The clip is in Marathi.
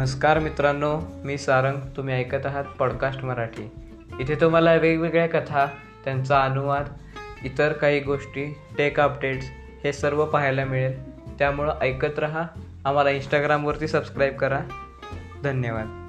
नमस्कार मित्रांनो मी सारंग. तुम्ही ऐकत आहात पॉडकास्ट मराठी. इथे तुम्हाला वेगवेगळ्या कथा त्यांचा अनुवाद इतर काही गोष्टी टेक अपडेट्स हे सर्व पाहायला मिळेल. त्यामुळं ऐकत रहा. आम्हाला इंस्टाग्रामवरती सबस्क्राईब करा. धन्यवाद.